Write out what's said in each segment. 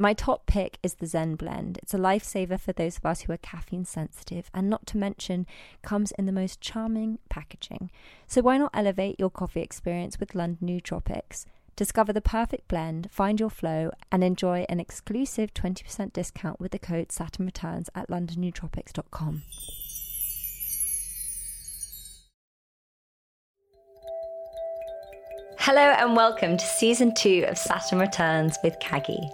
My top pick is the Zen blend. It's a lifesaver for those of us who are caffeine sensitive, and not to mention, comes in the most charming packaging. So why not elevate your coffee experience with London Nootropics? Discover the perfect blend, find your flow, and enjoy an exclusive 20% discount with the code Saturn Returns at londonnootropics.com. Hello and welcome to season two of Saturn Returns with Caggie.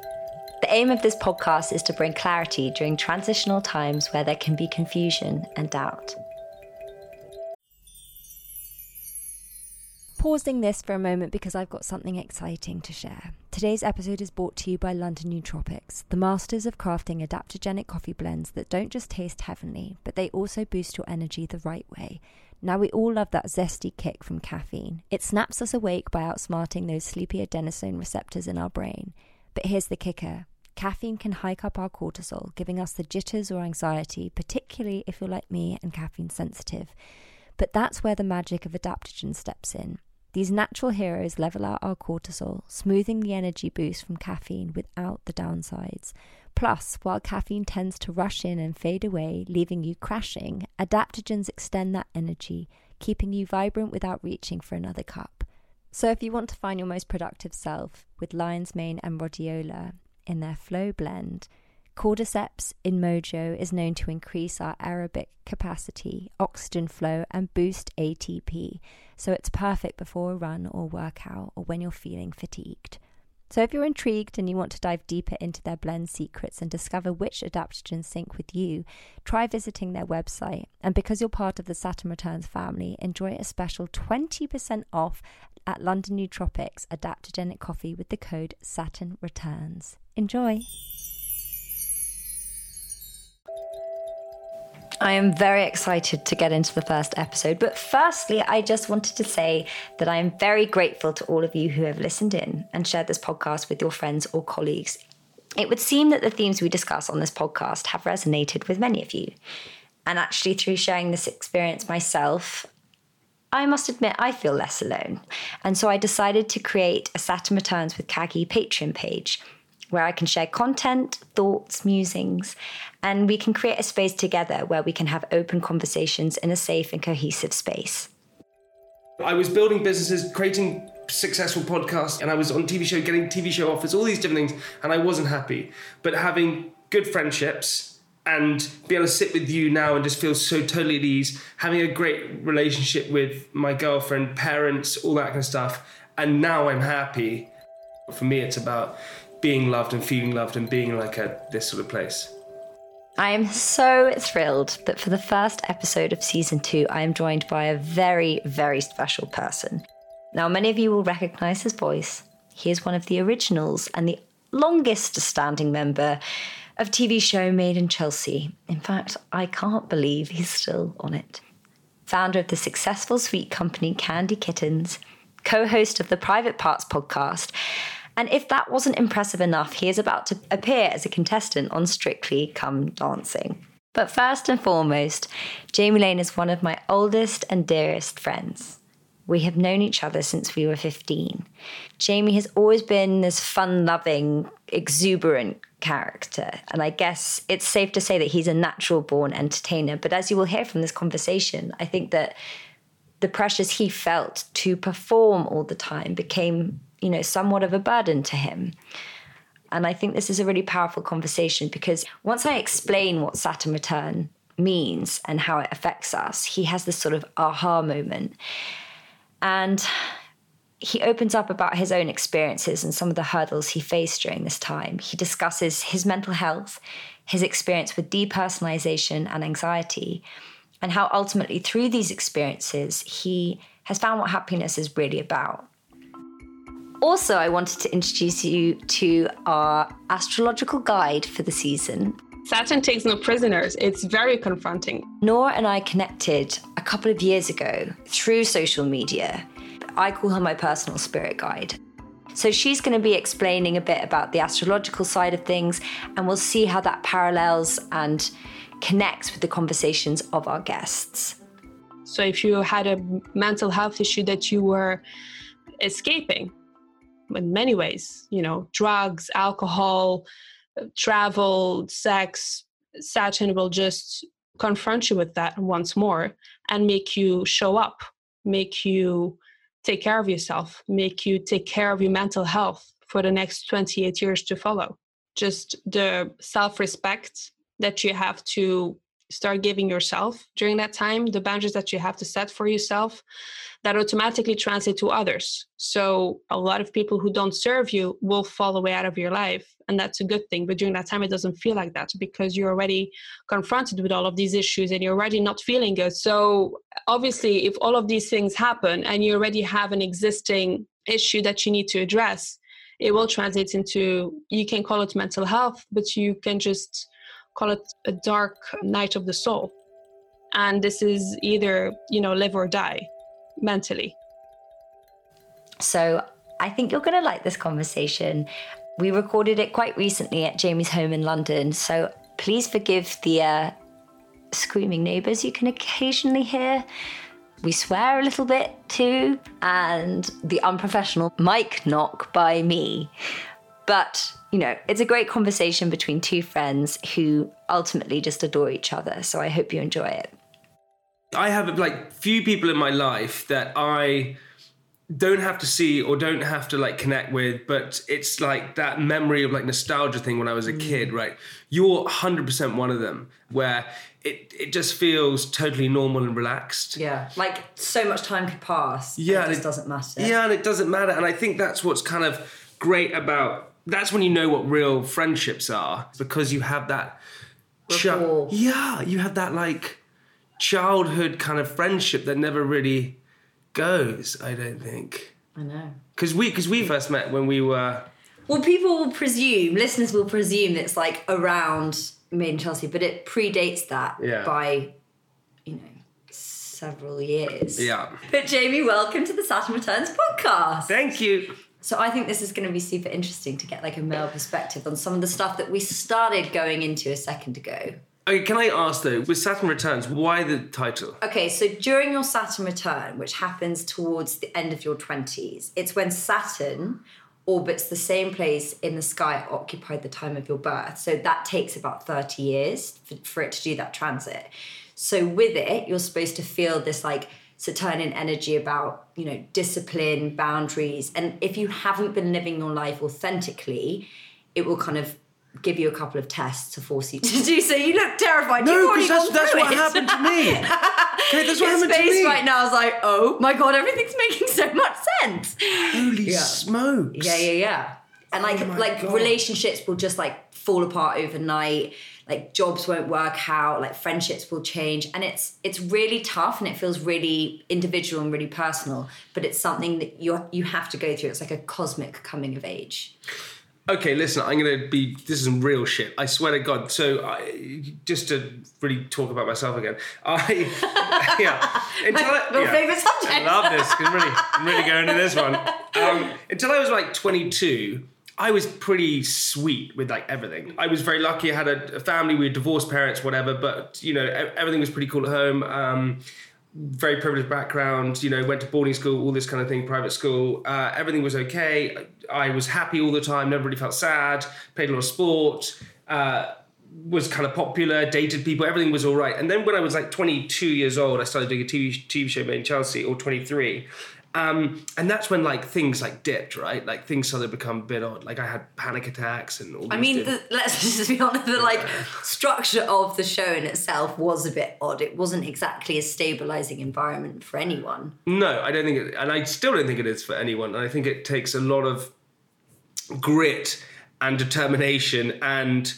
The aim of this podcast is to bring clarity during transitional times where there can be confusion and doubt. Pausing this for a moment because I've got something exciting to share. Today's episode is brought to you by London Nootropics, the masters of crafting adaptogenic coffee blends that don't just taste heavenly, but they also boost your energy the right way. Now, we all love that zesty kick from caffeine. It snaps us awake by outsmarting those sleepy adenosine receptors in our brain. But here's the kicker Caffeine can hike up our cortisol, giving us the jitters or anxiety, particularly if you're like me and caffeine sensitive. But that's where the magic of adaptogen steps in. These natural heroes level out our cortisol, smoothing the energy boost from caffeine without the downsides. Plus, while caffeine tends to rush in and fade away, leaving you crashing, adaptogens extend that energy, keeping you vibrant without reaching for another cup. So, if you want to find your most productive self with lion's mane and rhodiola, in their flow blend. Cordyceps in Mojo is known to increase our aerobic capacity, oxygen flow, and boost ATP, so it's perfect before a run or workout or when you're feeling fatigued. So, if you're intrigued and you want to dive deeper into their blend secrets and discover which adaptogens sync with you, try visiting their website. And because you're part of the Saturn Returns family, enjoy a special 20% off at London Nootropics adaptogenic coffee with the code Saturn Returns. Enjoy! I am very excited to get into the first episode. But firstly, I just wanted to say that I am very grateful to all of you who have listened in and shared this podcast with your friends or colleagues. It would seem that the themes we discuss on this podcast have resonated with many of you. And actually, through sharing this experience myself, I must admit I feel less alone. And so I decided to create a Saturn Returns with Caggie Patreon page where I can share content, thoughts, musings, and we can create a space together where we can have open conversations in a safe and cohesive space. I was building businesses, creating successful podcasts, and I was on TV show, getting TV show offers, all these different things, and I wasn't happy. But having good friendships and be able to sit with you now and just feel so totally at ease, having a great relationship with my girlfriend, parents, all that kind of stuff, and now I'm happy. For me, it's about being loved and feeling loved and being like this sort of place. I am so thrilled that for the first episode of season two, I am joined by a very, very special person. Now, many of you will recognize his voice. He is one of the originals and the longest standing member of TV show Made in Chelsea. In fact, I can't believe he's still on it. Founder of the successful sweet company Candy Kittens, co host of the Private Parts podcast, and if that wasn't impressive enough, he is about to appear as a contestant on Strictly Come Dancing. But first and foremost, Jamie Laing is one of my oldest and dearest friends. We have known each other since we were 15. Jamie has always been this fun loving, exuberant character. And I guess it's safe to say that he's a natural born entertainer. But as you will hear from this conversation, I think that the pressures he felt to perform all the time became you know, somewhat of a burden to him. And I think this is a really powerful conversation because once I explain what Saturn Return means and how it affects us, he has this sort of aha moment. And he opens up about his own experiences and some of the hurdles he faced during this time. He discusses his mental health, his experience with depersonalization and anxiety, and how ultimately, through these experiences, he has found what happiness is really about. Also, I wanted to introduce you to our astrological guide for the season. Saturn takes no prisoners. It's very confronting. Nora and I connected a couple of years ago through social media. I call her my personal spirit guide. So she's going to be explaining a bit about the astrological side of things, and we'll see how that parallels and connects with the conversations of our guests. So if you had a mental health issue that you were escaping in many ways, you know, drugs, alcohol, uh, travel, sex, Saturn will just confront you with that once more and make you show up, make you take care of yourself, make you take care of your mental health for the next 28 years to follow. Just the self respect that you have to start giving yourself during that time, the boundaries that you have to set for yourself, that automatically translate to others. So a lot of people who don't serve you will fall away out of your life. And that's a good thing. But during that time, it doesn't feel like that because you're already confronted with all of these issues and you're already not feeling good. So obviously, if all of these things happen and you already have an existing issue that you need to address, it will translate into you can call it mental health, but you can just call it a dark night of the soul. And this is either, you know, live or die mentally. So I think you're going to like this conversation. We recorded it quite recently at Jamie's home in London. So please forgive the uh, screaming neighbours you can occasionally hear. We swear a little bit too, and the unprofessional mic knock by me. But, you know, it's a great conversation between two friends who ultimately just adore each other. So I hope you enjoy it. I have like few people in my life that I don't have to see or don't have to like connect with, but it's like that memory of like nostalgia thing when I was a mm. kid, right? You're 100% one of them where it, it just feels totally normal and relaxed. Yeah, like so much time could pass. Yeah, it just it, doesn't matter. Yeah, and it doesn't matter. And I think that's what's kind of great about that's when you know what real friendships are because you have that yeah you have that like childhood kind of friendship that never really goes i don't think. I know. Because we because we first met when we were well people will presume listeners will presume it's like around made in chelsea but it predates that yeah. by you know several years. Yeah. But jamie welcome to the saturn returns podcast. Thank you so I think this is going to be super interesting to get like a male perspective on some of the stuff that we started going into a second ago. Okay, can I ask though, with Saturn Returns, why the title? Okay, so during your Saturn return, which happens towards the end of your 20s, it's when Saturn orbits the same place in the sky occupied the time of your birth. So that takes about 30 years for, for it to do that transit. So with it, you're supposed to feel this like Saturnian energy about, you know, discipline, boundaries. And if you haven't been living your life authentically, it will kind of give you a couple of tests to force you to do so. You look terrified. No, because that's, that's what happened to me. okay, that's what His happened face to me. right now is like, oh my god, everything's making so much sense. Holy yeah. smokes! Yeah, yeah, yeah. And like, oh like god. relationships will just like fall apart overnight like jobs won't work out like friendships will change and it's it's really tough and it feels really individual and really personal but it's something that you you have to go through it's like a cosmic coming of age Okay, listen, I'm going to be. This is some real shit. I swear to God. So, I, just to really talk about myself again, I yeah. Until My, I, yeah, favorite subject. I love this. I'm really, I'm really going into this one. Um, until I was like 22, I was pretty sweet with like everything. I was very lucky. I had a, a family. We divorced parents, whatever. But you know, everything was pretty cool at home. Um, very privileged background. You know, went to boarding school, all this kind of thing, private school. Uh, everything was okay. I, was happy all the time. Never really felt sad. Played a lot of sport. Uh, was kind of popular, dated people, everything was all right. And then when I was like 22 years old, I started doing a TV, TV show in Chelsea, or 23. Um, and that's when like things like dipped, right? Like things started to become a bit odd. Like I had panic attacks and all. I mean, the, let's just be honest. The like structure of the show in itself was a bit odd. It wasn't exactly a stabilizing environment for anyone. No, I don't think it, and I still don't think it is for anyone. And I think it takes a lot of grit and determination and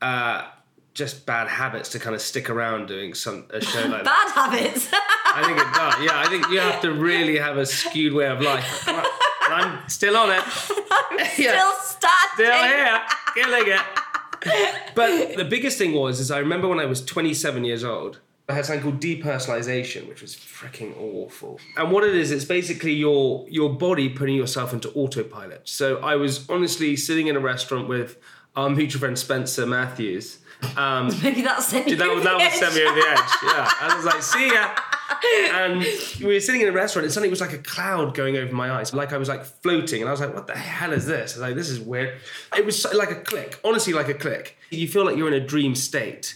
uh, just bad habits to kind of stick around doing some a show like that. Bad habits. I think it does. Yeah, I think you have to really have a skewed way of life. I'm still on it. Yeah. Still starting. Still here, killing it. But the biggest thing was, is I remember when I was 27 years old, I had something called depersonalization, which was freaking awful. And what it is, it's basically your your body putting yourself into autopilot. So I was honestly sitting in a restaurant with our mutual friend Spencer Matthews. Um, Maybe that's sent you that, over was- the was edge. sent me over the edge. Yeah, I was like, see ya. And we were sitting in a restaurant, and suddenly it was like a cloud going over my eyes, like I was like floating, and I was like, "What the hell is this?" I was like, "This is weird." It was like a click, honestly, like a click. You feel like you're in a dream state.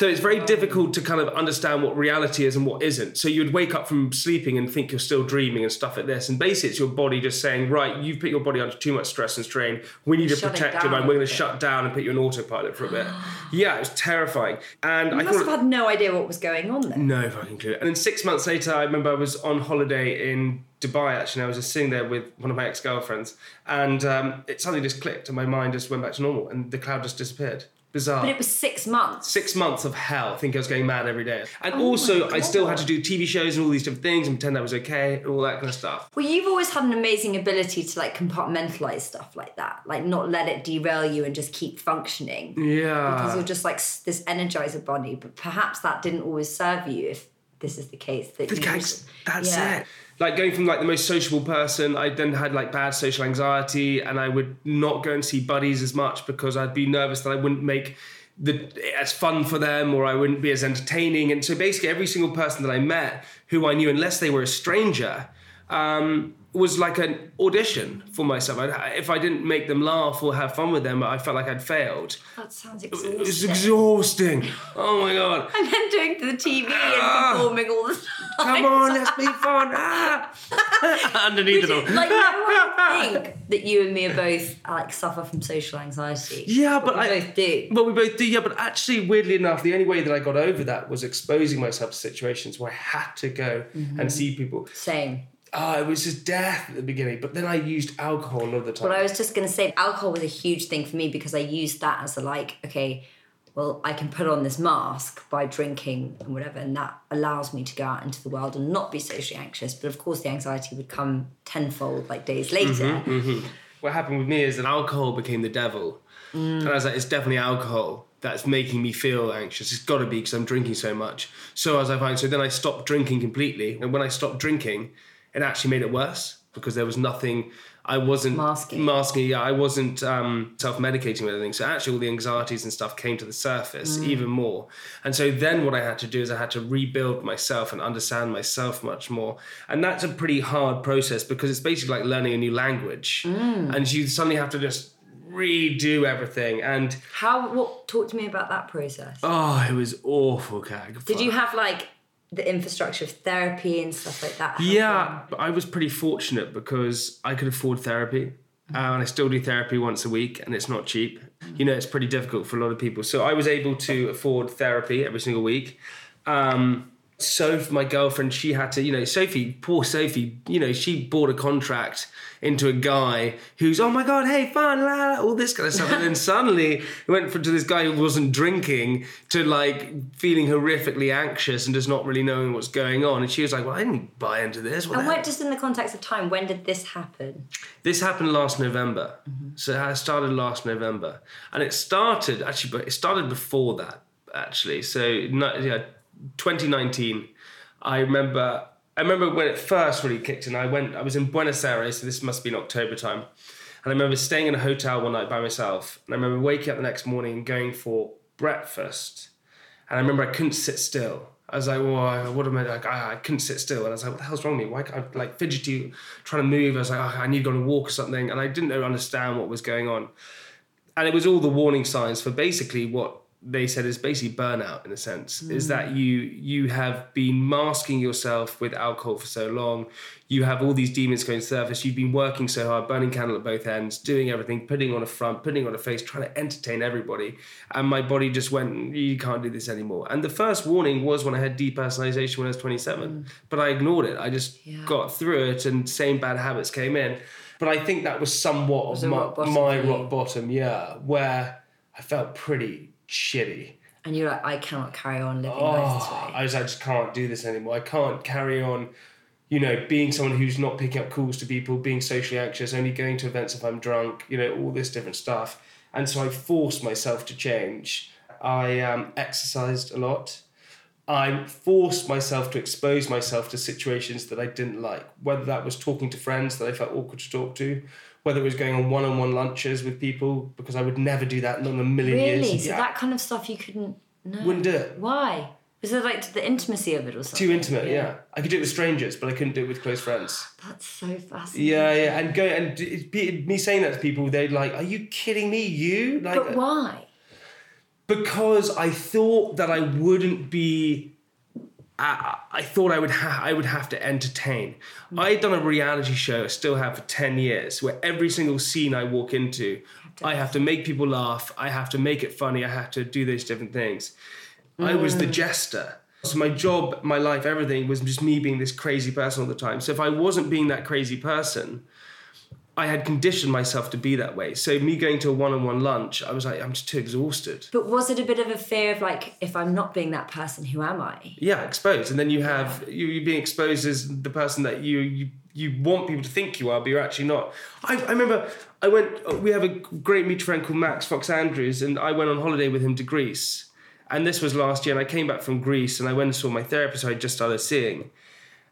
So it's very difficult to kind of understand what reality is and what isn't. So you'd wake up from sleeping and think you're still dreaming and stuff like this. And basically, it's your body just saying, right, you've put your body under too much stress and strain. We need to it protect your mind. We're going to shut down and put you in autopilot for a bit. yeah, it was terrifying. And I must have had no idea what was going on then. No fucking clue. And then six months later, I remember I was on holiday in Dubai actually. And I was just sitting there with one of my ex girlfriends, and um, it suddenly just clicked, and my mind just went back to normal, and the cloud just disappeared. Bizarre. But it was six months. Six months of hell. I think I was going mad every day. And Oh also, I still had to do TV shows and all these different things and pretend I was okay and all that kind of stuff. Well, you've always had an amazing ability to like compartmentalize stuff like that, like not let it derail you and just keep functioning. Yeah. Because you're just like this energizer bunny, but perhaps that didn't always serve you if this is the case. That The you gags, that's Yeah. it. Like going from like the most sociable person, I then had like bad social anxiety, and I would not go and see buddies as much because I'd be nervous that I wouldn't make the as fun for them or I wouldn't be as entertaining. And so basically, every single person that I met who I knew, unless they were a stranger, um, was like an audition for myself. I'd, if I didn't make them laugh or have fun with them, I felt like I'd failed. That sounds It was exhausting. exhausting. Oh my god. and then doing the TV Ah. and performing all the time. Come on, let's be fun. Ah. Underneath it all. like no one would think that you and me are both like suffer from social anxiety. Yeah, but we I- both do. Well, we both do, yeah. But actually, weirdly enough, the only way that I got over that was exposing myself to situations where I had to go Mm-hmm. and see people. Same. Oh, it was just death at the beginning. But then I used alcohol a lot of the time. But I was just gonna say alcohol was a huge thing for me because I used that as a like, okay, well, I can put on this mask by drinking and whatever, and that allows me to go out into the world and not be socially anxious. But of course, the anxiety would come tenfold like days mm-hmm, later. Mm-hmm. what happened with me is that alcohol became the devil. Mm. And I was like, it's definitely alcohol that's making me feel anxious. It's got to be because I'm drinking so much. So as I find, so then I stopped drinking completely. And when I stopped drinking, it actually made it worse because there was nothing. I wasn't Masking. Masking, yeah. I wasn't um, self-medicating with anything. So actually, all the anxieties and stuff came to the surface even more. And so then what I had to do is I had to rebuild myself and understand myself much more. And that's a pretty hard process because it's basically like learning a new language. And you suddenly have to just redo everything. And How? What? Talk to me about that process. oh, it was awful, Cag. Did you have like the infrastructure of therapy and stuff like that? Yeah, I was pretty fortunate because I could afford therapy. Uh, and I still do therapy once a week, and it's not cheap. You know, it's pretty difficult for a lot of people. So I was able to afford therapy every single week. Um, Soph, my girlfriend, she had to, you know, Sophie, poor Sophie, you know, she bought a contract into a guy who's, oh my God, hey, fun, la, la, all this kind of stuff. and then suddenly it went from to this guy who wasn't drinking to like feeling horrifically anxious and just not really knowing what's going on. And she was like, well, I didn't buy into this. What And hell?" just in the context of time, when did this happen? This happened last November. Mm-hmm. So it started last November. And it started, actually, but it started before that, actually. So, no, yeah, 2019, I remember. I remember when it first really kicked in. I went. I was in Buenos Aires, so this must be in October time, and I remember staying in a hotel one night by myself. And I remember waking up the next morning and going for breakfast, and I remember I couldn't sit still. I was like, well, what am I like? I, I couldn't sit still, and I was like, what the hell's wrong with me? Why can't I like fidgety, trying to move? I was like, oh, I need to go on a walk or something, and I didn't understand what was going on and it was all the warning signs for basically what they said is basically burnout in a sense is that you you have been masking yourself with alcohol for so long. You have all these demons going to surface. You've been working so hard burning candle at both ends doing everything putting on a front putting on a face trying to entertain everybody. And my body just went you can't do this anymore. And the first warning was when i had depersonalization when i was 27 but i ignored it. I just Yeah. got through it and same bad habits came in. But i think that was somewhat Was of my, rock my rock bottom yeah where i felt pretty shitty And you're like, I cannot carry on living life this Oh, way. I was I just can't do this anymore. I can't carry on, you know, being someone who's not picking up calls to people, being socially anxious, only going to events if I'm drunk, you know, all this different stuff. And so I forced myself to change. I um, exercised a lot. I forced myself to expose myself to situations that I didn't like, whether that was talking to friends that I felt awkward to talk to, whether it was going on one-on-one lunches with people because I would never do that, in a million Really? years. So Yeah. that kind of stuff you couldn't. No. Wouldn't do it. Why? Was it like the intimacy of it or something? Too intimate, yeah. I could do it with strangers, but I couldn't do it with close friends. That's so fascinating. Yeah, yeah, and go and it, me saying that to people, they'd like, "Are you kidding me? You like?" But why? Because I thought that I wouldn't be. I, I thought I would ha- I would have to entertain. Mm. I had done a reality show, I still have for ten years, where every single scene I walk into, I have to make people laugh. I have to make it funny. I have to do those different things. I was the mm. jester. So my job, my life, everything was just me being this crazy person all the time. So if I wasn't being that crazy person, I had conditioned myself to be that way. So me going to a one-on-one lunch, I was like, I'm just too exhausted. But was it a bit of a fear of like, if I'm not being that person, who am I? Yeah, exposed, and then you have you you being exposed as the person that you you you want people to think you are, but you're actually not. I, I remember I went. We have a great mutual friend called Max Fox Andrews, and I went on holiday with him to Greece. And this was last year, and I came back from Greece, and I went and saw my therapist who I just started seeing.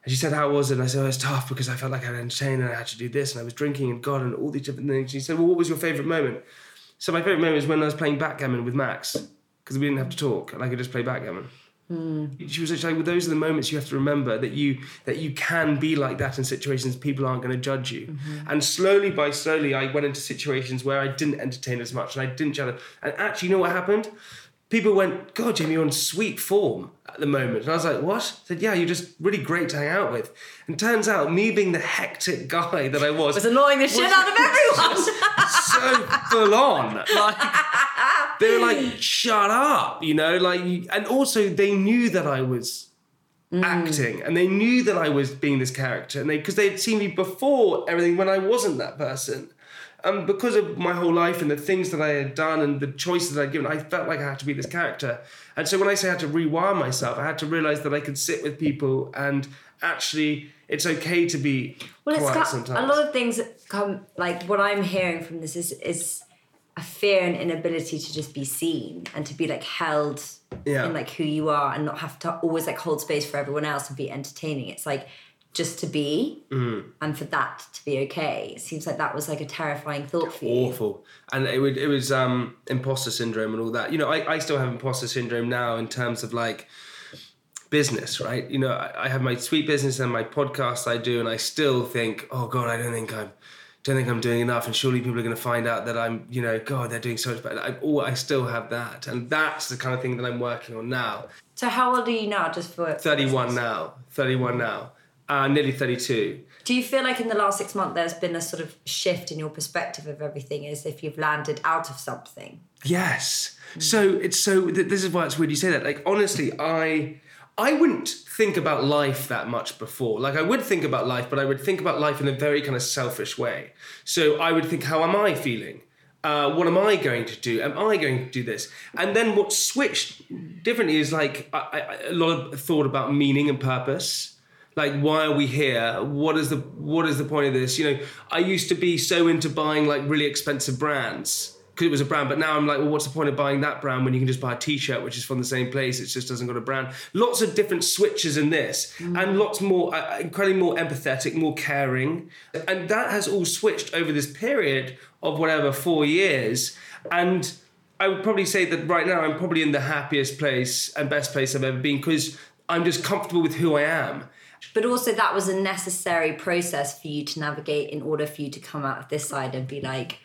And she said, How was it? And I said, oh, It was tough because I felt like I had entertained and I had to do this and I was drinking and God and all these different things. She said, Well, what was your favourite moment? So, my favourite moment was when I was playing backgammon with Max because we didn't have to talk and I could just play backgammon. Hmm. She was like, well, those are the moments you have to remember that you that you can be like that in situations people aren't going to judge you. Mm-hmm. And slowly by slowly, I went into situations where I didn't entertain as much and I didn't challenge. And actually, you know what happened? People went, God, Jamie, you're on sweet form at the moment. And I was like, what? I said, yeah, you're just really great to hang out with. And turns out, me being the hectic guy that I was, Was annoying the shit out of everyone. so full on. Like they were like, "Shut up," you know. Like, and also they knew that I was mm. acting, and they knew that I was being this character, and they because they'd seen me before everything when I wasn't that person. Um, because of my whole life and the things that I had done and the choices that I'd given, I felt like I had to be this character. And so when I say I had to rewire myself, I had to realize that I could sit with people and actually it's okay to be Well, it's quiet got, sometimes. a lot of things come like what I'm hearing from this is is a fear and inability to just be seen and to be like held Yeah. in like who you are and not have to always like hold space for everyone else and be entertaining. It's like just to be Mm-hmm. and for that to be okay. It seems like that was like a terrifying thought for you. awful. And it would it was um imposter syndrome and all that. You know I, I still have imposter syndrome now in terms of like business right? You know I, I have my sweet business and my podcast I do and I still think oh god I don't think I'm don't think I'm doing enough. And surely people are going to find out that I'm you know god they're doing so much better. I, oh, I still have that. And that's the kind of thing that I'm working on now. So how old are you now? Just for 31 now. 31 now uh, nearly 32 Do you feel like in the last six months there's been a sort of shift in your perspective of everything as if you've landed out of something? Yes. So it's so th- this is why it's weird you say that. Like honestly, I I wouldn't think about life that much before. Like I would think about life, but I would think about life in a very kind of selfish way. So I would think, how am I feeling? Uh, what am I going to do? Am I going to do this? And then what switched differently is like I, I, a lot of thought about meaning and purpose like why are we here? What is the what is the point of this? You know i used to be so into buying like really expensive brands because it was a brand but now i'm like well what's the point of buying that brand when you can just buy a t-shirt which is from the same place? It just doesn't got a brand. Lots of different switches in this and lots more uh, incredibly more empathetic more caring. And that has all switched over this period of whatever four years. And I would probably say that right now I'm probably in the happiest place and best place I've ever been because I'm just comfortable with who I am. But also, that was a necessary process for you to navigate in order for you to come out of this side and be like,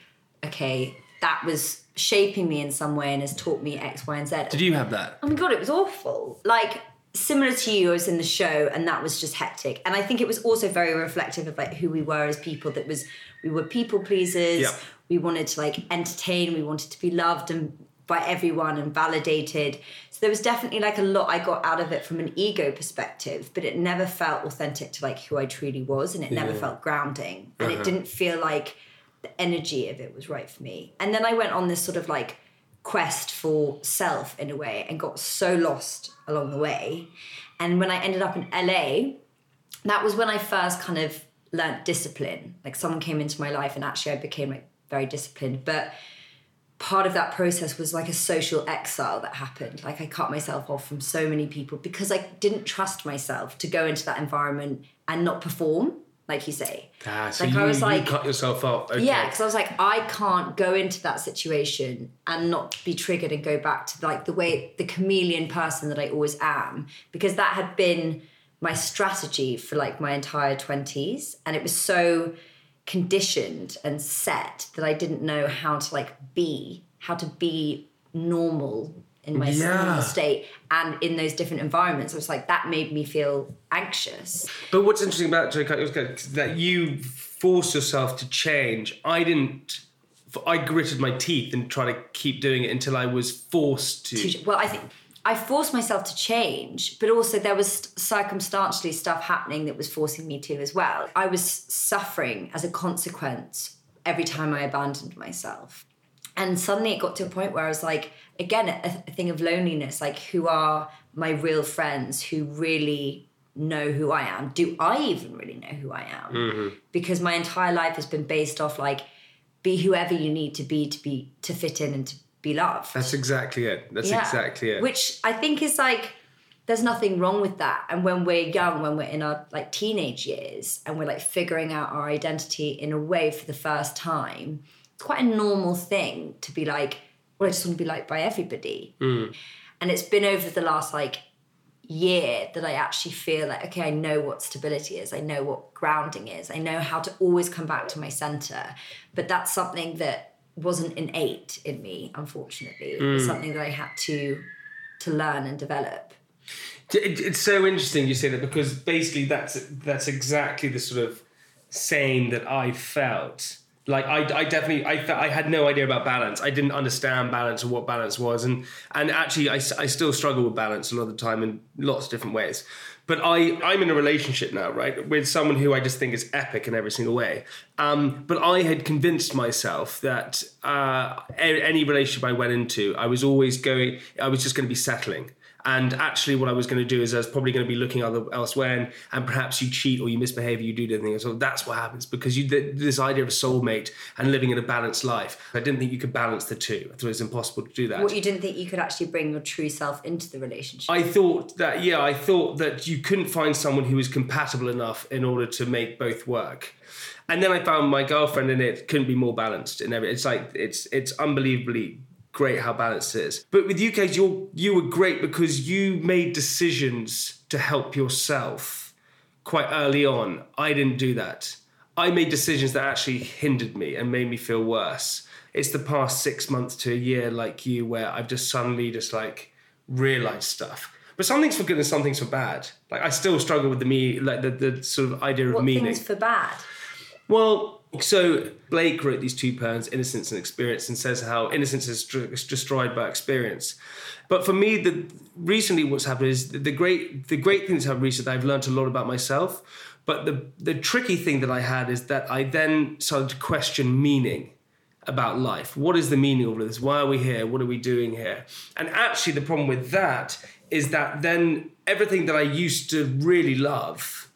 okay, that was shaping me in some way and has taught me X, Y, and Z. Did you have that? Oh my god, it was awful. Like similar to you, I was in the show and that was just hectic. And I think it was also very reflective of like who we were as people. That was we were people pleasers. Yeah. We wanted to like entertain. We wanted to be loved and by everyone and validated. There was definitely like a lot I got out of it from an ego perspective, but it never felt authentic to like who I truly was, and it never felt grounding, and it uh-huh. didn't feel like the energy of it was right for me. And then I went on this sort of like quest for self in a way and got so lost along the way. And when I ended up in LA, that was when I first kind of learnt discipline. Like someone came into my life and actually I became like very disciplined. But part of that process was like a social exile that happened. Like I cut myself off from so many people because I didn't trust myself to go into that environment and not perform, like you say. Ah, so Like, you, I was like- cut yourself off. Okay. Yeah, because I was like, I can't go into that situation and not be triggered and go back to like the way the chameleon person that I always am, because that had been my strategy for like my entire 20s. And it was so conditioned and set that I didn't know how to like be, how to be normal in my Yeah. state and in those different environments. I was like that made me feel anxious. But what's interesting about Joe Cut is that you force yourself to change. I didn't. I gritted my teeth and tried to keep doing it until I was forced to. to- well, I think I forced myself to change, but also there was circumstantially stuff happening that was forcing me to as well. I was suffering as a consequence every time I abandoned myself. And suddenly it got to a point where I was like, again, a, a thing of loneliness like, who are my real friends who really know who I am? Do I even really know who I am? Mm-hmm. Because my entire life has been based off like, be whoever you need to be to be to fit in and to be loved. That's exactly it. That's Yeah. exactly it. Which I think is like, there's nothing wrong with that. And when we're young, when we're in our like teenage years and we're like figuring out our identity in a way for the first time, it's quite a normal thing to be like, well, I just want to be liked by everybody. Mm. And it's been over the last like year that I actually feel like, okay, I know what stability is. I know what grounding is. I know how to always come back to my center. But that's something that wasn't innate in me, unfortunately. It was hmm. something that I had to to learn and develop. It's so interesting you say that because basically that's that's exactly the sort of same that I felt. Like I, I definitely I felt I had no idea about balance. I didn't understand balance or what balance was, and and actually I, I still struggle with balance a lot of the time in lots of different ways. But I I'm in a relationship now, right, with someone who I just think is epic in every single way. Um, but I had convinced myself that uh, any relationship I went into, I was always going, I was just going to be settling. And actually, what I was going to do is I was probably going to be looking other elsewhere, and, and perhaps you cheat or you misbehave, or you do different things. So that's what happens because you th- this idea of a soulmate and living in a balanced life. I didn't think you could balance the two. I thought it was impossible to do that. What you didn't think you could actually bring your true self into the relationship. I thought that yeah, I thought that you couldn't find someone who was compatible enough in order to make both work. And then I found my girlfriend and it couldn't be more balanced every it's like it's it's unbelievably great how balanced it is. But with UK's you you were great because you made decisions to help yourself quite early on. I didn't do that. I made decisions that actually hindered me and made me feel worse. It's the past six months to a year, like you, where I've just suddenly just like realized stuff. But some things for good and some things for bad. Like I still struggle with the me, like the, the sort of idea of what meaning. things for bad? Well, so Blake wrote these two poems, Innocence and Experience, and says how innocence is destroyed by experience. But for me, the recently what's happened is the, the great the great thing that's happened recently. I've learned a lot about myself. But the the tricky thing that I had is that I then started to question meaning about life. What is the meaning of all this? Why are we here? What are we doing here? And actually, the problem with that is that then everything that I used to really love,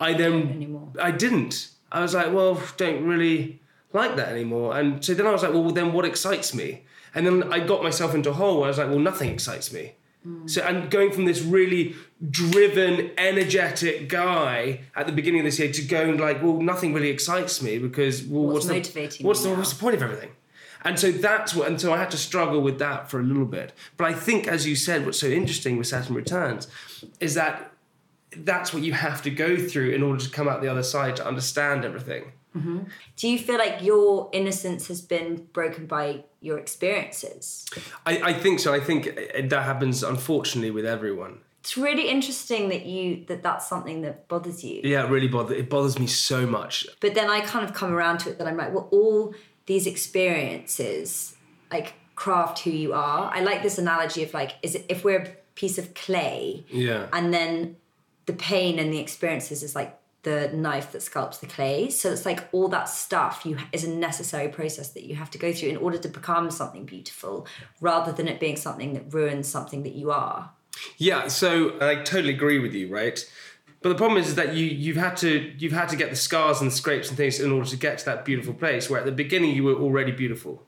I then. I didn't. I was like, well, don't really like that anymore. And so then I was like, well, then what excites me? And then I got myself into a hole where I was like, well, nothing excites me. So and going from this really driven, energetic guy at the beginning of this year to going like, well, nothing really excites me because well, What's what's, the, motivating what's you the what's the point of everything? And so that's what, and so I had to struggle with that for a little bit. But I think, as you said, what's so interesting with Saturn Returns is that that's what you have to go through in order to come out the other side to understand everything. Mm-hmm. Do you feel like your innocence has been broken by your experiences? I, I think so. I think that happens unfortunately with everyone. It's really interesting that you that that's something that bothers you. Yeah, it really bothers. It bothers me so much. But then I kind of come around to it that I'm like, well, all these experiences like craft who you are. I like this analogy of like, is it if we're a piece of clay, Yeah. and then the pain and the experiences is like the knife that sculpts the clay. So it's like all that stuff you is a necessary process that you have to go through in order to become something beautiful, rather than it being something that ruins something that you are. Yeah, so I totally agree with you, right? But the problem is, is that you you've had to you've had to get the scars and the scrapes and things in order to get to that beautiful place where at the beginning you were already beautiful.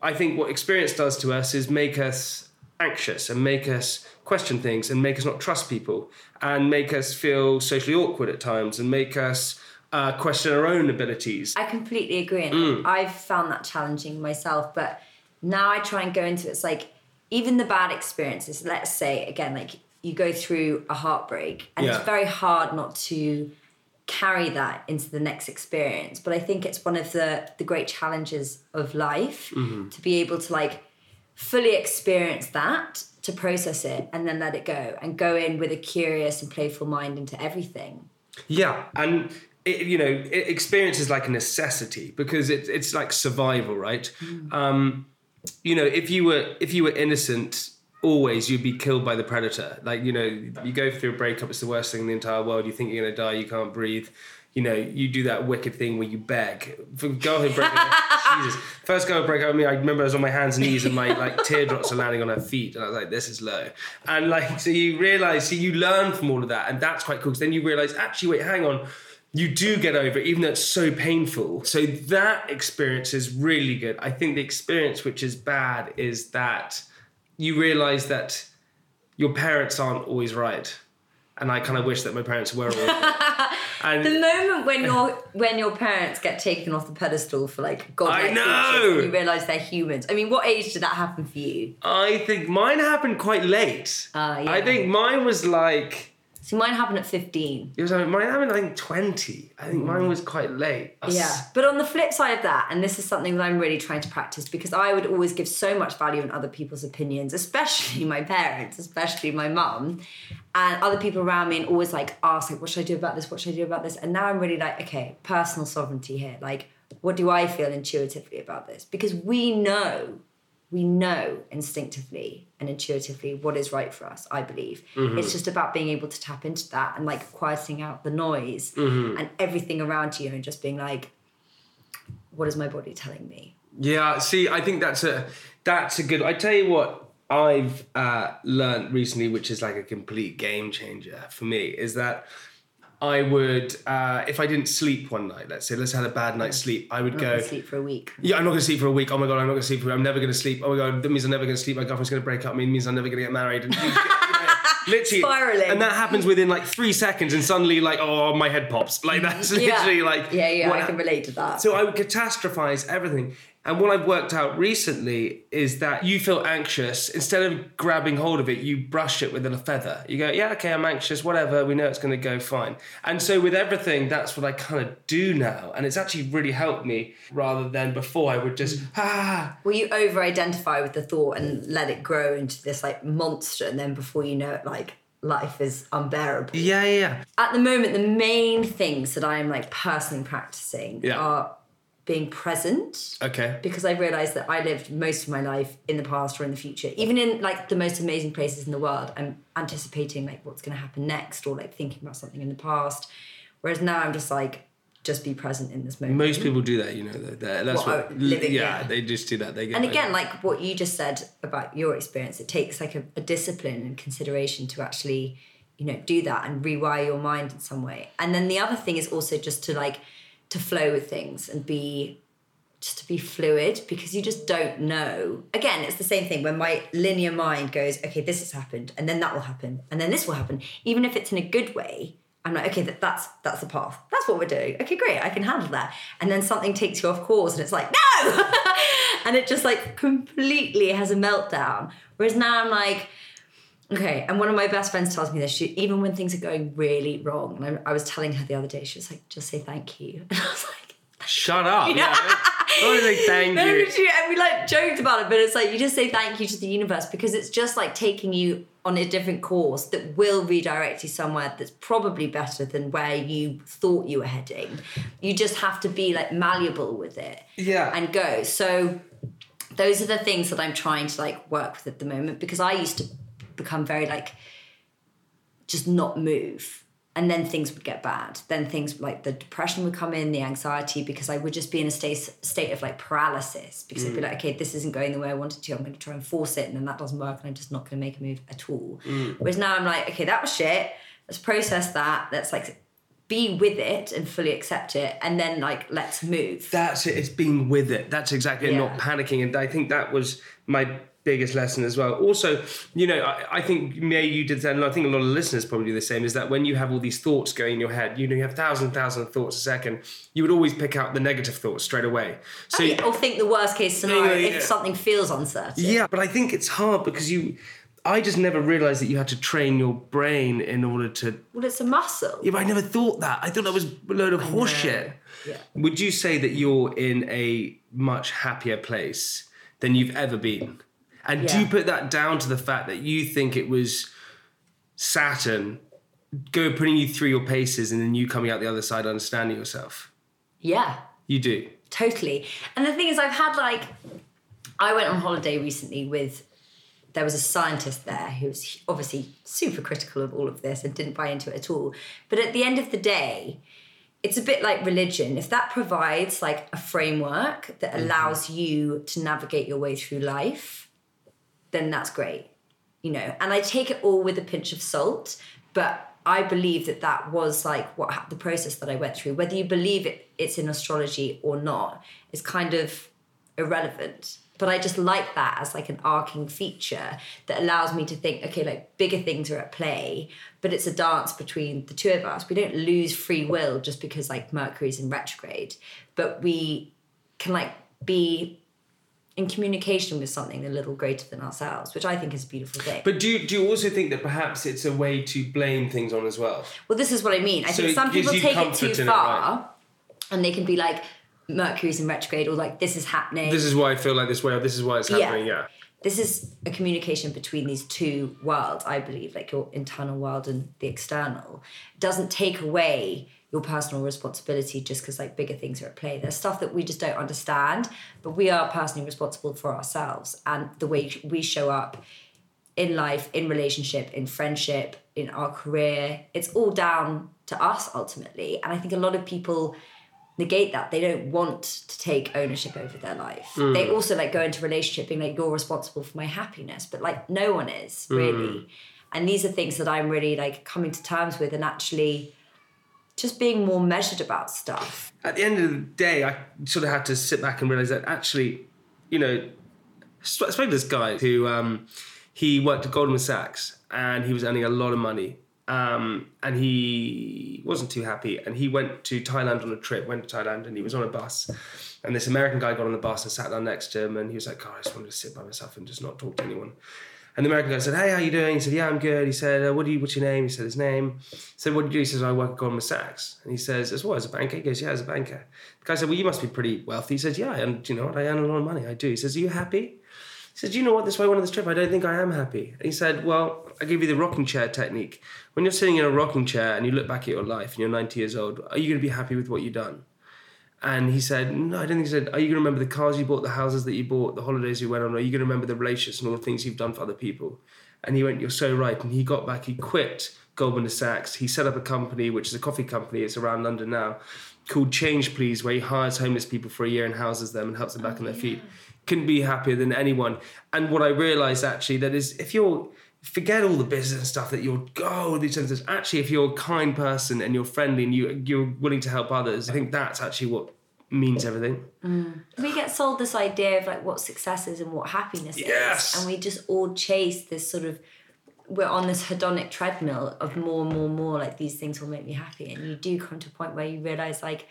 I think what experience does to us is make us anxious and make us question things and make us not trust people and make us feel socially awkward at times and make us uh, question our own abilities. I completely agree, and I've found that challenging myself. But now I try and go into it. It's like even the bad experiences. Let's say again, like you go through a heartbreak, and Yeah. it's very hard not to carry that into the next experience. But I think it's one of the the great challenges of life to be able to like fully experience that to process it and then let it go and go in with a curious and playful mind into everything Yeah, and it, you know, it, experience is like a necessity because it, it's like survival, right? Um, you know, if you were if you were innocent, always you'd be killed by the predator. Like you know, you go through a breakup, it's the worst thing in the entire world. You think you're gonna die, you can't breathe. You know, you do that wicked thing where you beg. For a girl who broke up, Jesus, first girl who broke up with me, I remember I was on my hands and knees and my like teardrops are landing on her feet, and I was like, this is low. And like, so you realize, so you learn from all of that, and that's quite cool. Because then you realize, actually, wait, hang on, you do get over it, even though it's so painful. So that experience is really good. I think the experience which is bad is that you realize that your parents aren't always right. And I kind of wish that my parents were. And The moment when your when your parents get taken off the pedestal for like God, I know! you realise they're humans. I mean, what age did that happen for you? I think mine happened quite late. Ah, yeah. I think mine was like See, mine happened at fifteen. it was mine happened I think twenty. I think mine mm. was quite late. Yeah, but on the flip side of that, and this is something that I'm really trying to practice because I would always give so much value in other people's opinions, especially my parents, especially my mum, and other people around me, and always like ask, like, what should I do about this? What should I do about this? And now I'm really like, okay, personal sovereignty here. Like, what do I feel intuitively about this? Because we know, we know instinctively and intuitively what is right for us, I believe. It's just about being able to tap into that and like quieting out the noise and everything around you and just being like, what is my body telling me? Yeah, see, I think that's a that's a good. I tell you what, I've uh, learned recently, which is like a complete game changer for me, is that I would, uh, if I didn't sleep one night, let's say, let's had a bad night's sleep, I would I'm go. sleep for a week. Yeah, I'm not going to sleep for a week. Oh my god, I'm not going to sleep for. I'm never going to sleep. Oh my god, that means I'm never going to sleep. My girlfriend's going to break up. It means I'm never going to get married. And you know, literally, Spiraling. and that happens within like three seconds, and suddenly, like, oh, my head pops. Like that's literally like yeah, yeah, I can relate to that. so I would catastrophize everything. And what I've worked out recently is that you feel anxious. Instead of grabbing hold of it, you brush it with a feather. You go, yeah, okay, I'm anxious, whatever. We know it's going to go fine. And so with everything, that's what I kind of do now. And it's actually really helped me rather than before I would just, ah. Well, you over-identify with the thought and let it grow into this like monster, and then before you know it, like life is unbearable. Yeah, yeah. At the moment, the main things that I am like personally practicing Yeah. are being present. Okay. because I realized that I lived most of my life in the past or in the future. Even in like the most amazing places in the world, I'm anticipating like what's going to happen next or like thinking about something in the past. Whereas now I'm just like, just be present in this moment. Most people do that, you know. That- that's What, what. living, yeah, yeah. they just do that. They get. and like- again, like what you just said about your experience, it takes like a, a discipline and consideration to actually, you know, do that and rewire your mind in some way. And then the other thing is also just to like to flow with things and be just to be fluid because you just don't know. Again, it's the same thing when my linear mind goes, okay, this has happened, and then that will happen, and then this will happen. Even if it's in a good way, I'm like, okay, that, that's that's the path. That's what we're doing. Okay, great, I can handle that. And then something takes you off course, and it's like, no, and it just like completely has a meltdown. Whereas now I'm like, okay. And one of my best friends tells me this. She, even when things are going really wrong, and I, I was telling her the other day, she was like, just say thank you, and I was like. Shut up. Yeah. I want to say thank No, you. but you, and we like joked about it, but it's like you just say thank you to the universe because it's just like taking you on a different course that will redirect you somewhere that's probably better than where you thought you were heading. You just have to be like malleable with it Yeah. and go. So those are the things that I'm trying to like work with at the moment because I used to become very like just not move. And then things would get bad. Then things like the depression would come in, the anxiety, because I would just be in a state state of like paralysis. Because I'd be mm. like, okay, this isn't going the way I wanted to. I'm going to try and force it, and then that doesn't work, and I'm just not going to make a move at all. Mm. Whereas now I'm like, okay, that was shit. Let's process that. Let's like be with it and fully accept it, and then like let's move. That's it. It's being with it. That's exactly it. Not panicking. And I think that was my biggest lesson as well. Also, you know, I, I think May you did that, and I think a lot of listeners probably do the same. Is that when you have all these thoughts going in your head, you know, you have thousands, thousands thoughts a second. You would always pick out the negative thoughts straight away. So oh, or think the worst case scenario Yeah, yeah. if something feels uncertain. Yeah, but I think it's hard because you. I just never realized that you had to train your brain in order to. Well, it's a muscle. Yeah, but I never thought that. I thought that was a load of horseshit. Yeah. Would you say that you're in a much happier place than you've ever been? And do you put that down to the fact that you think it was Saturn go putting you through your paces and then you coming out the other side understanding yourself? Yeah, You do. totally. And the thing is, I've had like, I went on holiday recently with, there was a scientist there who was obviously super critical of all of this and didn't buy into it at all. But at the end of the day, it's a bit like religion. If that provides like a framework that mm-hmm. allows you to navigate your way through life, then that's great. You know, and I take it all with a pinch of salt, but I believe that that was like what the process that I went through. Whether you believe it, it's in astrology or not is kind of irrelevant. But I just like that as like an arcing feature that allows me to think, okay, like bigger things are at play, but it's a dance between the two of us. We don't lose free will just because like Mercury's in retrograde, but we can like be in communication with something a little greater than ourselves, which I think is a beautiful thing. But do you, do you also think that perhaps it's a way to blame things on as well? well, this is what I mean. I So think some people take it too in it, far and they can be like, Mercury's in retrograde or like, this is happening. This is why I feel like this way, or this is why it's Yeah. happening, yeah. this is a communication between these two worlds, I believe, like your internal world and the external. It doesn't take away your personal responsibility just because like bigger things are at play. There's stuff that we just don't understand, but we are personally responsible for ourselves and the way we show up in life, in relationship, in friendship, in our career. It's all down to us ultimately. And I think a lot of people negate that. They don't want to take ownership over their life. Mm. They also like go into relationship being like, you're responsible for my happiness. But like no one is really. Mm. And these are things that I'm really like coming to terms with and actually just being more measured about stuff. At the end of the day, I sort of had to sit back and realize that actually, you know, I spoke to this guy who um, he worked at Goldman Sachs and he was earning a lot of money. Um, and he wasn't too happy. And he went to Thailand on a trip, went to Thailand, and he was on a bus. And this American guy got on the bus and sat down next to him, and he was like, God, I just wanted to sit by myself and just not talk to anyone. And the American guy said, Hey, how you doing? He said, Yeah, I'm good. He said, uh, What do you? What's your name? He said his name. He said, What do you do? He says, I work at Goldman Sachs. And he says, As what? As a banker? He goes, Yeah, as a banker. The guy said, Well, you must be pretty wealthy. He says, Yeah, and you know what? I earn a lot of money. I do. He says, Are you happy? He says, You know what? This way, went on this trip, I don't think I am happy. And he said, Well, I give you the rocking chair technique. When you're sitting in a rocking chair and you look back at your life and you're 90 years old, are you going to be happy with what you've done? And he said, No, I don't think he said, Are you going to remember the cars you bought, the houses that you bought, the holidays you went on? Are you going to remember the relationships and all the things you've done for other people? And he went, You're so right. And he got back, he quit Goldman Sachs. He set up a company, which is a coffee company, it's around London now, called Change Please, where he hires homeless people for a year and houses them and helps them back on their oh, feet. Couldn't be happier than anyone. And what I realized actually that is if you're forget all the business stuff that you're oh these senses. Actually, if you're a kind person and you're friendly and you you're willing to help others, I think that's actually what means everything. Mm. We get sold this idea of like what success is and what happiness Yes. is. And we just all chase this sort of we're on this hedonic treadmill of more and more and more like these things will make me happy. And you do come to a point where you realise like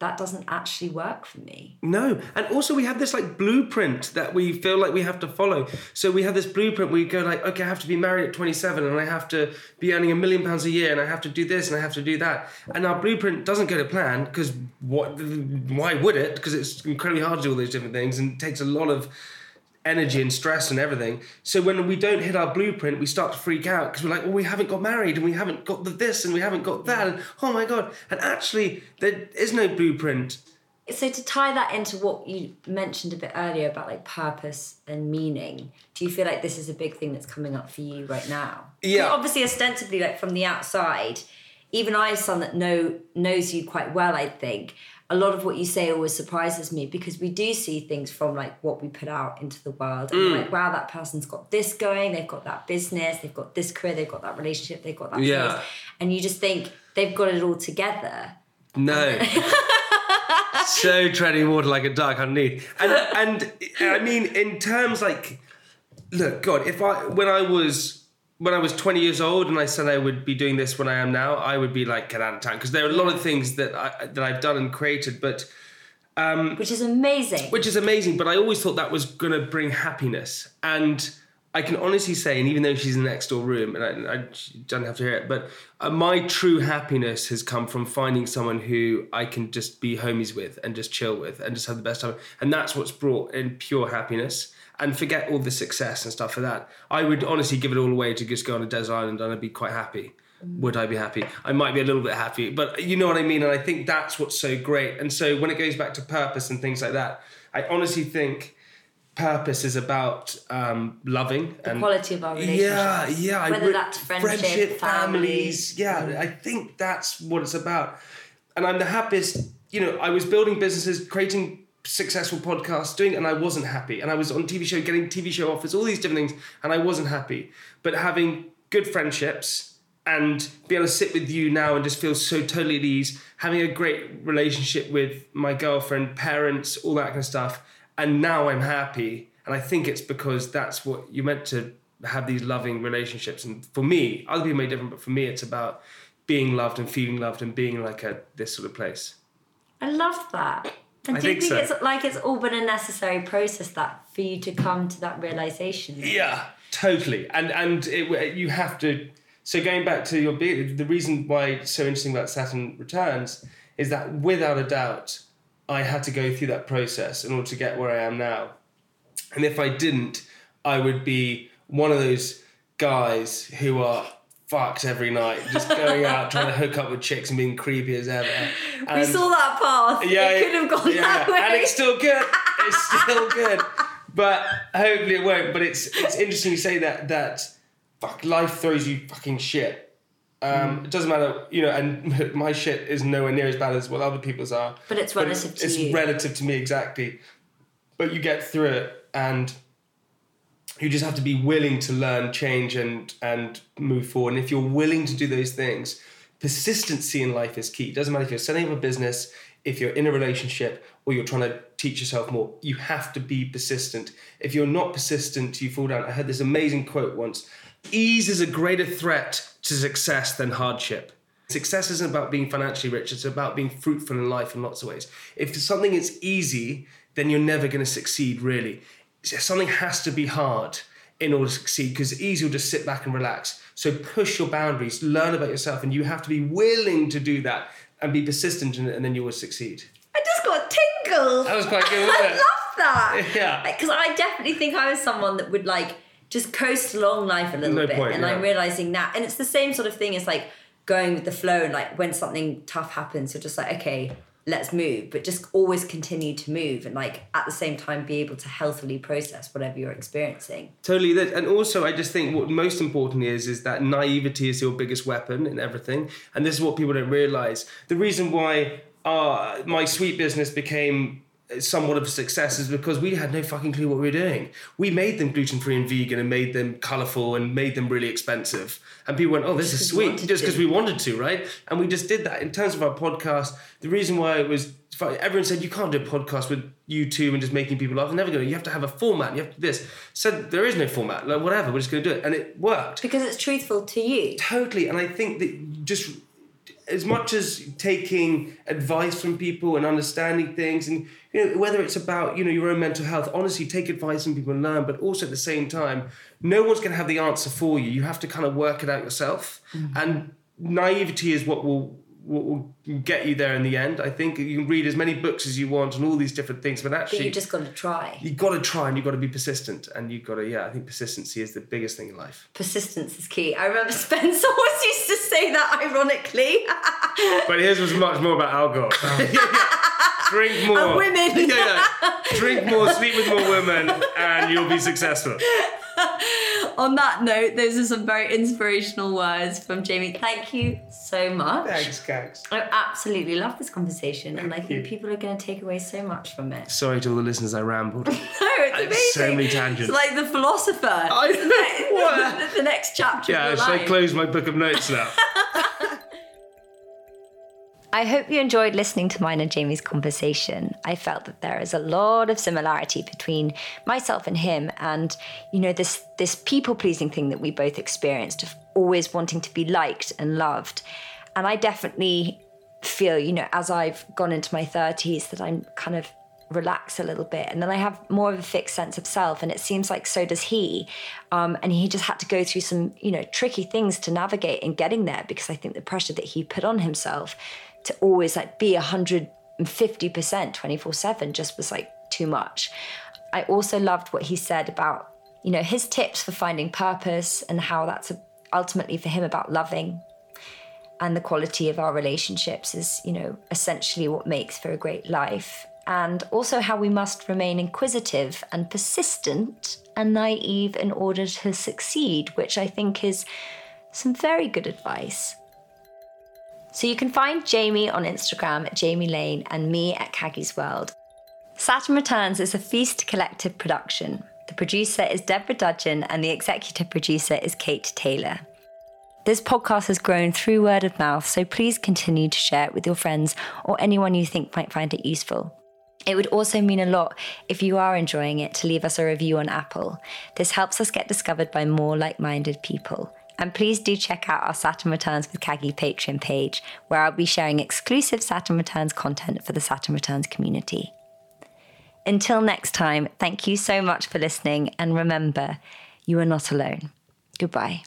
that doesn't actually work for me. No. And also we have this like blueprint that we feel like we have to follow. So we have this blueprint where you go like, okay, I have to be married at 27 and I have to be earning a million pounds a year and I have to do this and I have to do that. And our blueprint doesn't go to plan because what why would it? Because it's incredibly hard to do all those different things and it takes a lot of energy and stress and everything. So when we don't hit our blueprint, we start to freak out because we're like, well, we haven't got married and we haven't got the this and we haven't got that. And oh my God. And actually, there is no blueprint. So to tie that into what you mentioned a bit earlier about like purpose and meaning, do you feel like this is a big thing that's coming up for you right now? Yeah. Obviously, ostensibly, like from the outside, even I, someone that know knows you quite well, I think a lot of what you say always surprises me because we do see things from like what we put out into the world and Mm. like wow that person's got this going they've got that business they've got this career they've got that relationship they've got that Yeah. and you just think they've got it all together No. so treading water like a duck underneath. And and I mean in terms like look, God, if I when I was when I was 20 years old and I said I would be doing this when I am now, I would be like, get out of town. Because there are a lot of things that I that I've done and created, but which is amazing which is amazing. But I always thought that was going to bring happiness. And I can honestly say, and even though she's in the next door room, and I, I don't have to hear it, but uh, my true happiness has come from finding someone who I can just be homies with and just chill with and just have the best time. And that's what's brought in pure happiness. And forget all the success and stuff for that. I would honestly give it all away to just go on a desert island and I'd be quite happy. Would I be happy? I might be a little bit happy, but you know what I mean. And I think that's what's so great. And so when it goes back to purpose and things like that, I honestly think purpose is about um, loving the and quality of our relationships yeah, yeah. Whether would- that's friendship, families. Yeah, I think that's what it's about. And I'm the happiest. You know, I was building businesses, creating successful podcast doing, and I wasn't happy. And I was on TV show, getting TV show offers, all these different things, and I wasn't happy. But having good friendships and be able to sit with you now and just feel so totally at ease, having a great relationship with my girlfriend, parents, all that kind of stuff. And now I'm happy. And I think it's because that's what you're meant to have these loving relationships. And for me, other people may be different, but for me, it's about being loved and feeling loved and being like a this sort of place. I love that. And I do you think think so. it's like it's all been a necessary process that for you to come to that realization? Yeah, totally. And and it, you have to. So going back to your the reason why it's so interesting about Saturn Returns is that without a doubt, I had to go through that process in order to get where I am now. And if I didn't, I would be one of those guys who are fucked every night, just going out trying to hook up with chicks and being creepy as ever. We saw that path. yeah, it could have gone yeah, that way. and it's still good. It's still good, but hopefully it won't. But it's it's interesting you say that that fuck life throws you fucking shit. Um, It doesn't matter, you know, and my shit is nowhere near as bad as what other people's are. But it's relative to it's you. relative to me exactly. But you get through it, and you just have to be willing to learn, change, and and move forward. And if you're willing to do those things, persistency in life is key. It doesn't matter if you're setting up a business, if you're in a relationship, or you're trying to teach yourself more. You have to be persistent. If you're not persistent, you fall down. I heard this amazing quote once: "Ease is a greater threat to success than hardship." Success isn't about being financially rich, it's about being fruitful in life in lots of ways. If something is easy, then you're never going to succeed, really. Something has to be hard in order to succeed because easy will just sit back and relax. So push your boundaries, learn about yourself, and you have to be willing to do that and be persistent in it, and then you will succeed. I just got tingles. That was quite good, I it? love that. Yeah. Because I definitely think I was someone that would like just coast along life a little No bit, point, and yeah. I'm realizing that, and it's the same sort of thing as like going with the flow, and like when something tough happens, you're just like, okay, let's move, but just always continue to move, and like at the same time be able to healthily process whatever you're experiencing. Totally. That, and also, I just think what most important is is that naivety is your biggest weapon in everything, and this is what people don't realize. The reason why uh, my sweet business became somewhat of a success is because we had no fucking clue what we were doing. We made them gluten free and vegan, and made them colourful, and made them really expensive. And people went, "Oh, this is Just 'cause you sweet," just because we wanted to, right? And we just did that. In terms of our podcast, the reason why it was everyone said you can't do a podcast with YouTube and just making people laugh. I'm never going to. You have to have a format. You have to do this. Said there is no format. Like whatever, we're just going to do it, and it worked Because it's truthful to you. totally. And I think that just as much as taking advice from people and understanding things and you know whether it's about you know your own mental health honestly take advice from people and learn but also at the same time no one's going to have the answer for you you have to kind of work it out yourself mm-hmm. and naivety is what will will get you there in the end. I think you can read as many books as you want and all these different things, but actually, but you just got to try. You got to try, and you have got to be persistent, and you have got to yeah. I think persistency is the biggest thing in life. Persistence is key. I remember Spencer always used to say that ironically. but his was much more about alcohol. Drink more. And women. yeah, yeah. Drink more, sleep with more women, and you'll be successful. On that note, those are some very inspirational words from Jamie. Thank you so much. Thanks, Gags. I absolutely love this conversation, Thank and I think you. people are going to take away so much from it. Sorry to all the listeners, I rambled. no, it's amazing. So many tangents. It's like the philosopher. I know. what? the, next chapter. Yeah, should I close my book of notes now? I hope you enjoyed listening to mine and Jamie's conversation. I felt that there is a lot of similarity between myself and him and you know this this people pleasing thing that we both experienced of always wanting to be liked and loved. And I definitely feel, you know, as I've gone into my 30s that I'm kind of relax a little bit and then i have more of a fixed sense of self and it seems like so does he um, and he just had to go through some you know tricky things to navigate in getting there because i think the pressure that he put on himself to always like be 150% 24 7 just was like too much. I also loved what he said about, you know, his tips for finding purpose and how that's ultimately for him about loving and the quality of our relationships is, you know, essentially what makes for a great life. And also how we must remain inquisitive and persistent and naive in order to succeed, which I think is some very good advice. So you can find Jamie on Instagram at Jamie Laing and me at Caggie's World. Saturn Returns is a Feast Collective production. The producer is Deborah Dudgeon and the executive producer is Kate Taylor. This podcast has grown through word of mouth, so please continue to share it with your friends or anyone you think might find it useful. It would also mean a lot if you are enjoying it to leave us a review on Apple. This helps us get discovered by more like minded people. And please do check out our Saturn Returns with Caggie Patreon page, where I'll be sharing exclusive Saturn Returns content for the Saturn Returns community. Until next time, thank you so much for listening, and remember, you are not alone. Goodbye.